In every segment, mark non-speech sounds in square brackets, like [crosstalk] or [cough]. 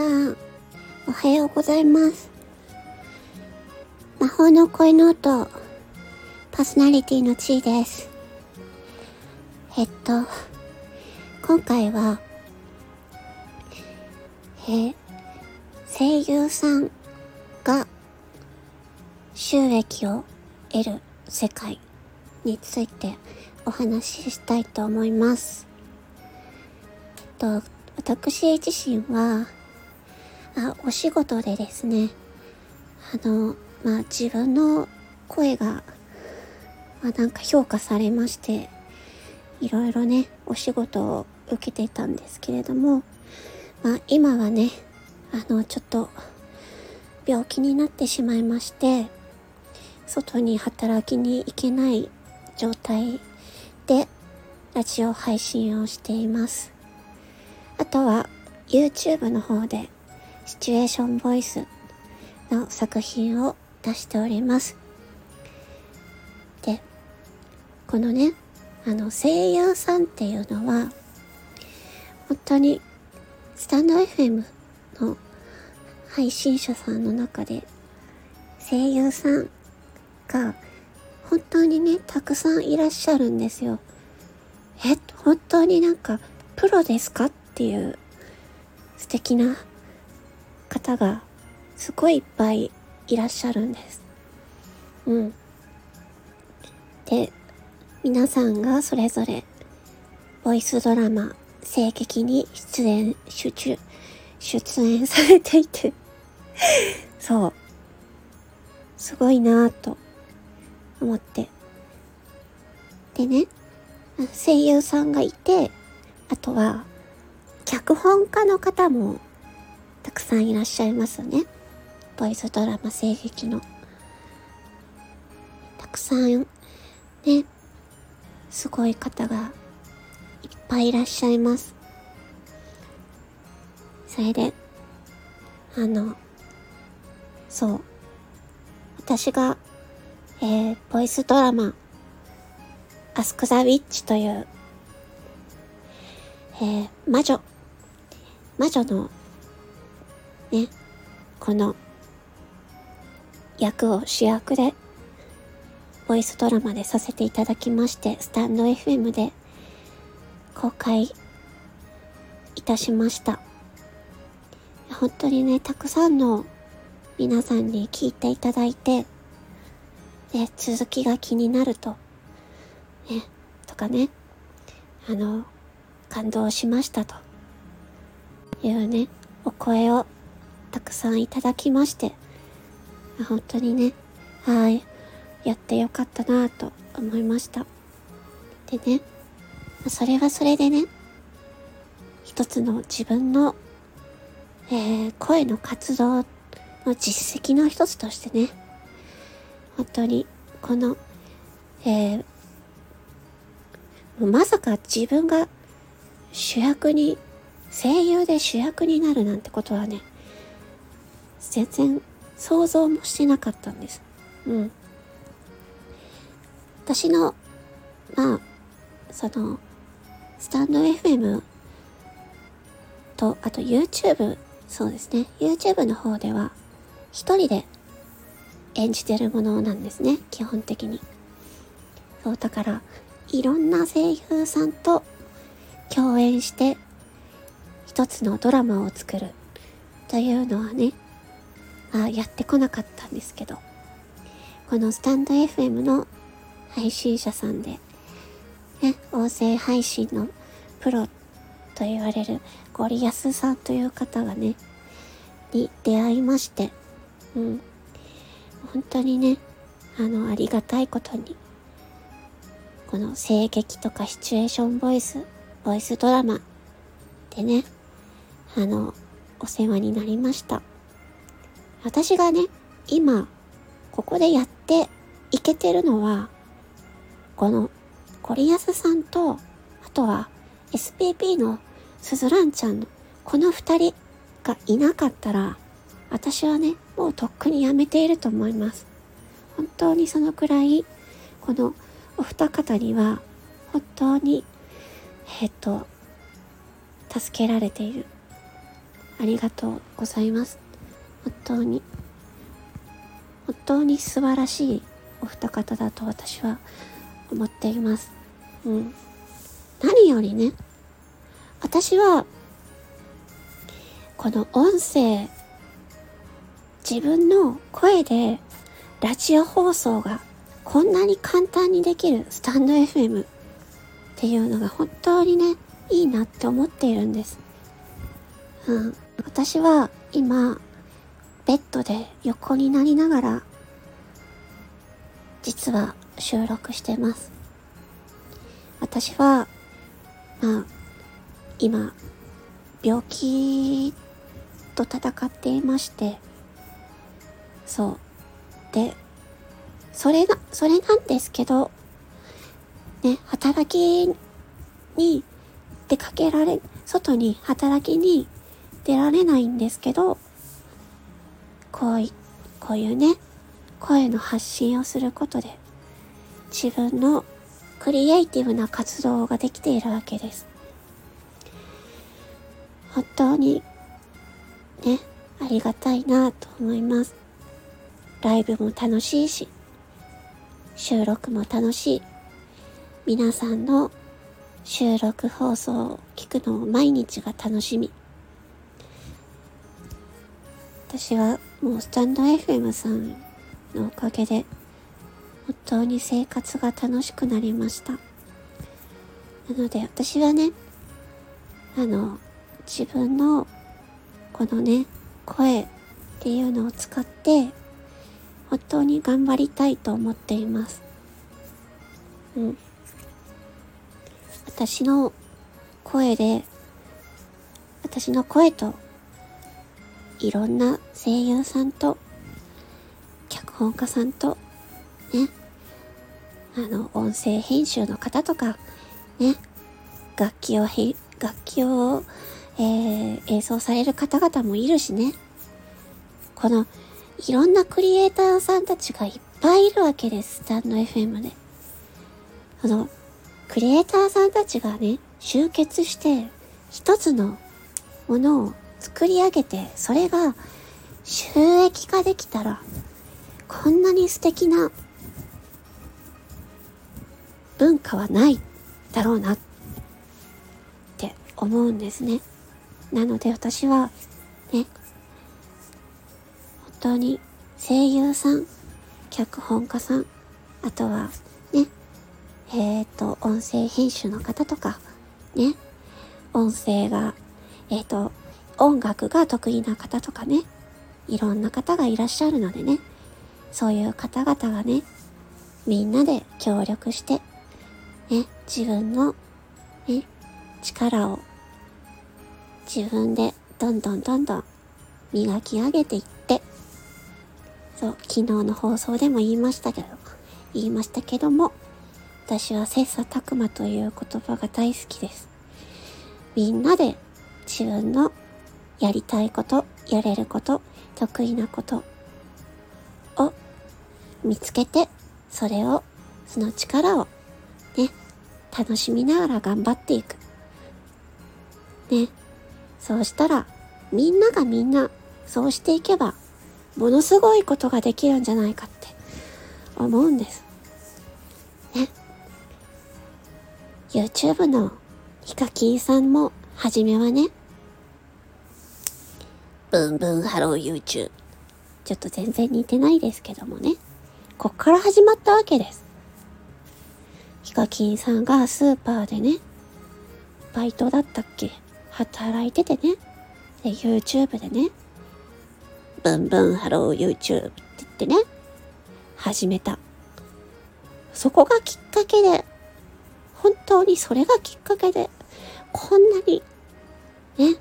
さん、おはようございます。魔法の声の音、パーソナリティのちーです。えっと、今回は、え声優さんが収益を得る世界についてお話ししたいと思います。えっと私自身はあお仕事でですねあのまあ自分の声が、まあ、なんか評価されましていろいろねお仕事を受けていたんですけれどもまあ今はねあのちょっと病気になってしまいまして外に働きに行けない状態でラジオ配信をしています。あとは YouTube の方でシチュエーションボイスの作品を出しております。で、このね、あの声優さんっていうのは本当にスタンド FM の配信者さんの中で声優さんが本当にね、たくさんいらっしゃるんですよ。え、本当になんかプロですかっていう素敵な方がすごいいっぱいいらっしゃるんです。うん。で、皆さんがそれぞれボイスドラマ、声劇に出演、出中、出演されていて [laughs] そう。すごいなぁと思って。でね、声優さんがいて、あとは、脚本家の方もたくさんいらっしゃいますね。ボイスドラマ声劇の。たくさん、ね、すごい方がいっぱいいらっしゃいます。それで、あの、そう。私が、えー、ボイスドラマ、アスクザウィッチという、えー、魔女、魔女の、ね、この、役を主役で、ボイスドラマでさせていただきまして、スタンド FM で公開いたしました。本当にね、たくさんの皆さんに聞いていただいて、で、続きが気になると、ね、とかね、あの、感動しましたというね、お声をたくさんいただきまして、本当にね、はい、やってよかったなぁと思いました。でね、それはそれでね、一つの自分の、えー、声の活動の実績の一つとしてね、本当にこの、えー、まさか自分が主役に、声優で主役になるなんてことはね、全然想像もしてなかったんです。うん。私の、まあ、その、スタンド FM と、あと YouTube、そうですね。YouTube の方では、一人で演じてるものなんですね。基本的に。そう、だから、いろんな声優さんと共演して一つのドラマを作るというのはね、あやってこなかったんですけど、このスタンド FM の配信者さんで、ね、音声配信のプロと言われるゴリアスさんという方がね、に出会いまして、うん。本当にね、あの、ありがたいことに、この声劇とかシチュエーションボイス、ボイスドラマでね、あの、お世話になりました。私がね、今、ここでやっていけてるのは、この、ゴリアスさんと、あとは、SPP のスズランちゃんの、この二人がいなかったら、私はね、もうとっくにやめていると思います。本当にそのくらい、このお二方には、本当に、えっと、助けられている。ありがとうございます。本当に、本当に素晴らしいお二方だと私は思っています。うん。何よりね、私は、この音声、自分の声でラジオ放送がこんなに簡単にできるスタンド FM っていうのが本当にね、いいなって思っているんです。うん。私は今、ベッドで横になりながら、実は収録してます。私は、まあ、今、病気と戦っていまして、そう。で、それが、それなんですけど、ね、働きに出かけられ、外に働きに出られないんですけど、こうい、こういうね、声の発信をすることで、自分のクリエイティブな活動ができているわけです。本当に、ね、ありがたいなと思います。ライブも楽しいし、収録も楽しい。皆さんの収録放送を聞くのを毎日が楽しみ。私はもうスタンド FM さんのおかげで本当に生活が楽しくなりました。なので私はね、あの、自分のこのね、声っていうのを使って本当に頑張りたいと思っています。うん。私の声で、私の声と、いろんな声優さんと、脚本家さんと、ね、あの、音声編集の方とか、ね、楽器を、楽器を、えー、演奏される方々もいるしね。この、いろんなクリエイターさんたちがいっぱいいるわけです。スタンド FM で。この、クリエイターさんたちがね、集結して、一つのものを作り上げて、それが収益化できたら、こんなに素敵な文化はないだろうなって思うんですね。なので私は、ね、本当に声優さん、脚本家さん、あとはね、えっ、ー、と、音声編集の方とか、ね、音声が、えっ、ー、と、音楽が得意な方とかね、いろんな方がいらっしゃるのでね、そういう方々がね、みんなで協力して、ね、自分の、ね、力を自分でどんどんどんどん磨き上げていって、そう、昨日の放送でも言いましたけど、言いましたけども、私は切磋琢磨という言葉が大好きです。みんなで自分のやりたいこと、やれること、得意なことを見つけて、それを、その力をね、楽しみながら頑張っていく。ね、そうしたら、みんながみんな、そうしていけば、ものすごいことができるんじゃないかって思うんです。ね。YouTube のヒカキンさんも、はじめはね、ブンブン Hello YouTube。ちょっと全然似てないですけどもね。こっから始まったわけです。ヒカキンさんがスーパーでね、バイトだったっけ？働いててね。で、YouTube でね、ブンブン Hello YouTube って言ってね、始めた。そこがきっかけで、本当にそれがきっかけで、こんなに、ね、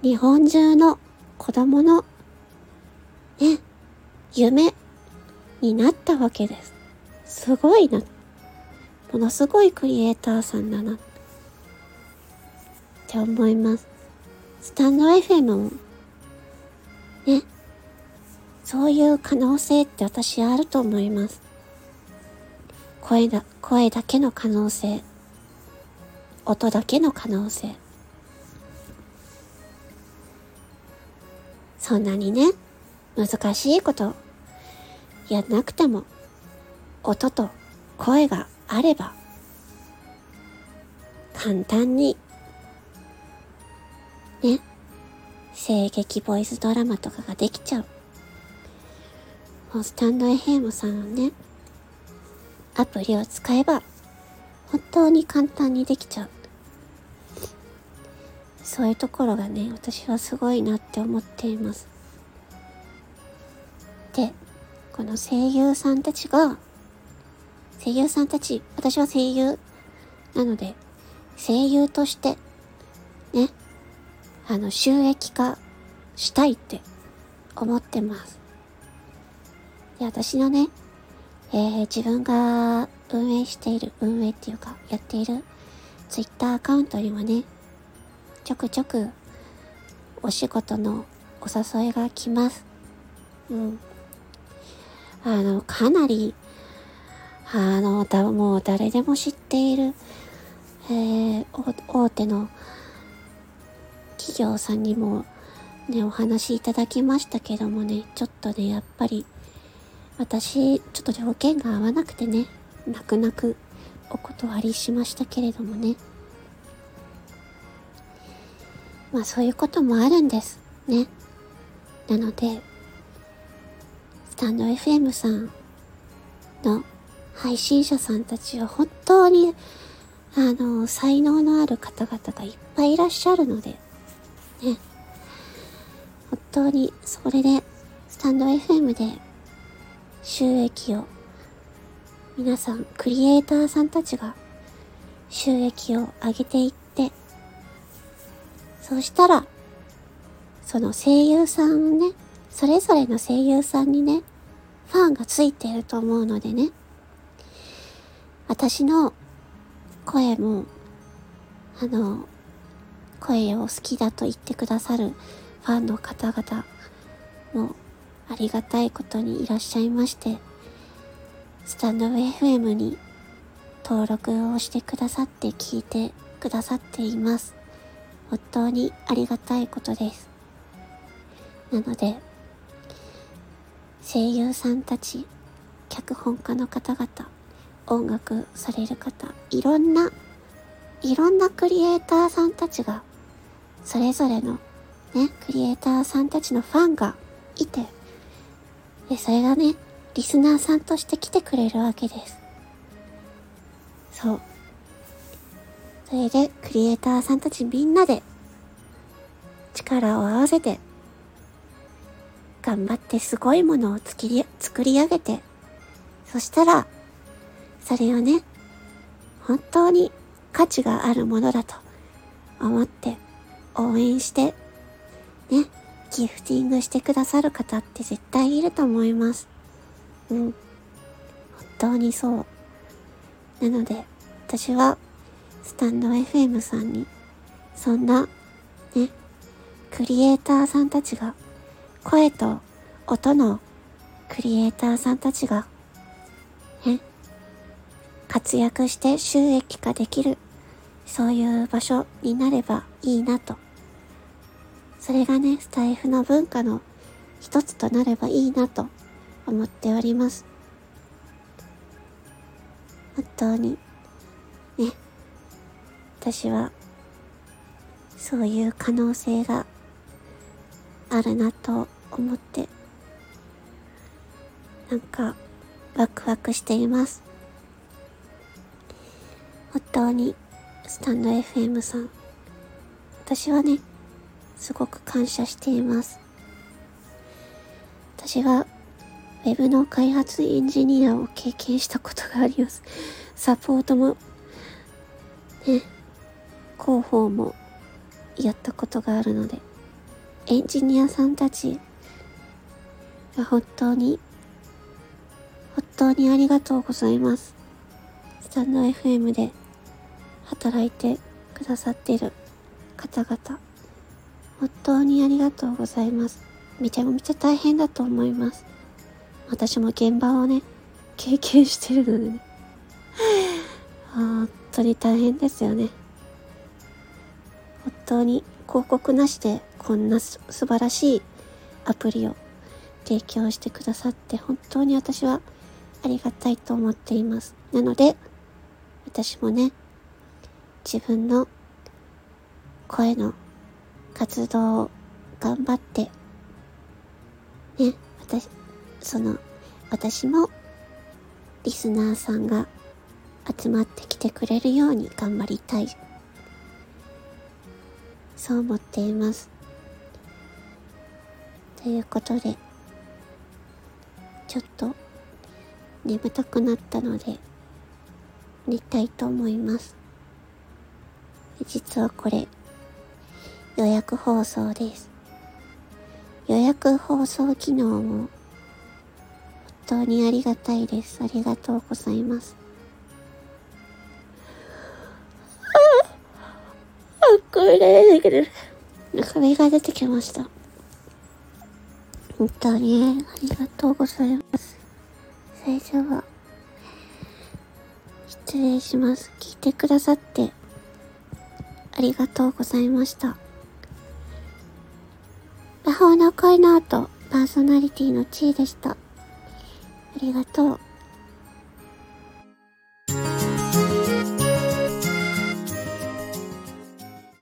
日本中の子供の、ね、夢になったわけです。すごいな。ものすごいクリエイターさんだな。って思います。スタンド FM も、ね、そういう可能性って私あると思います。声だ、声だけの可能性。音だけの可能性。そんなにね、難しいことやなくても、音と声があれば、簡単に、ね、声劇ボイスドラマとかができちゃう。もうスタンド FM さんはね、アプリを使えば、本当に簡単にできちゃう。そういうところがね、私はすごいなって思っています。で、この声優さんたちが、声優さんたち、私は声優なので、声優として、ね、あの、収益化したいって思ってます。で、私のね、えー、自分が運営している、運営っていうか、やっているツイッターアカウントにもね、ちょくちょくお仕事のお誘いが来ます。うん。あの、かなり、あの、だ、もう誰でも知っている、えー、大手の企業さんにもね、お話いただきましたけどもね、ちょっとね、やっぱり、私、ちょっと条件が合わなくてね、泣く泣くお断りしましたけれどもね。まあそういうこともあるんです。ね。なので、スタンド FM さんの配信者さんたちは本当に、あの、才能のある方々がいっぱいいらっしゃるので、ね。本当に、それで、スタンド FM で収益を、皆さん、クリエイターさんたちが収益を上げていって、そしたら、その声優さんね、それぞれの声優さんにね、ファンがついていると思うのでね、私の声も、あの、声を好きだと言ってくださるファンの方々もありがたいことにいらっしゃいまして、スタンド FM に登録をしてくださって聞いてくださっています。本当にありがたいことです。なので、声優さんたち、脚本家の方々、音楽される方、いろんな、いろんなクリエイターさんたちが、それぞれのね、クリエイターさんたちのファンがいて、で、それがね、リスナーさんとして来てくれるわけです。そう。それで、クリエイターさんたちみんなで、力を合わせて、頑張ってすごいものを作り、作り上げて、そしたら、それをね、本当に価値があるものだと思って応援してね、ギフティングしてくださる方って絶対いると思います。うん。本当にそう。なので、私は、スタンド FM さんに、そんな、ね、クリエイターさんたちが、声と音のクリエイターさんたちが、ね、活躍して収益化できる、そういう場所になればいいなとそれがね、スタイフの文化の一つとなればいいなと思っております。本当に、ね、私は、そういう可能性があるなと思って、なんか、ワクワクしています。本当に、スタンド FM さん。私はね、すごく感謝しています。私は Web の開発エンジニアを経験したことがあります。サポートも、ね、広報もやったことがあるので、エンジニアさんたちが本当に、本当にありがとうございます。スタンド FM で働いてくださっている方々。本当にありがとうございます。めちゃめちゃ大変だと思います。私も現場をね、経験してるのでね。[laughs] 本当に大変ですよね。当に広告なしでこんな素晴らしいアプリを提供してくださって本当に私はありがたいと思っています。なので、私もね、自分の声の活動を頑張って、ね、私、その、私もリスナーさんが集まってきてくれるように頑張りたい。そう思っています。ということで、ちょっと眠たくなったので、寝たいと思います。実はこれ、予約放送です。予約放送機能も本当にありがたいです。ありがとうございます。これだけど、壁が出てきました。本当にありがとうございます。それでは、失礼します。聞いてくださって、ありがとうございました。魔法の恋の後、パーソナリティの地位でした。ありがとう。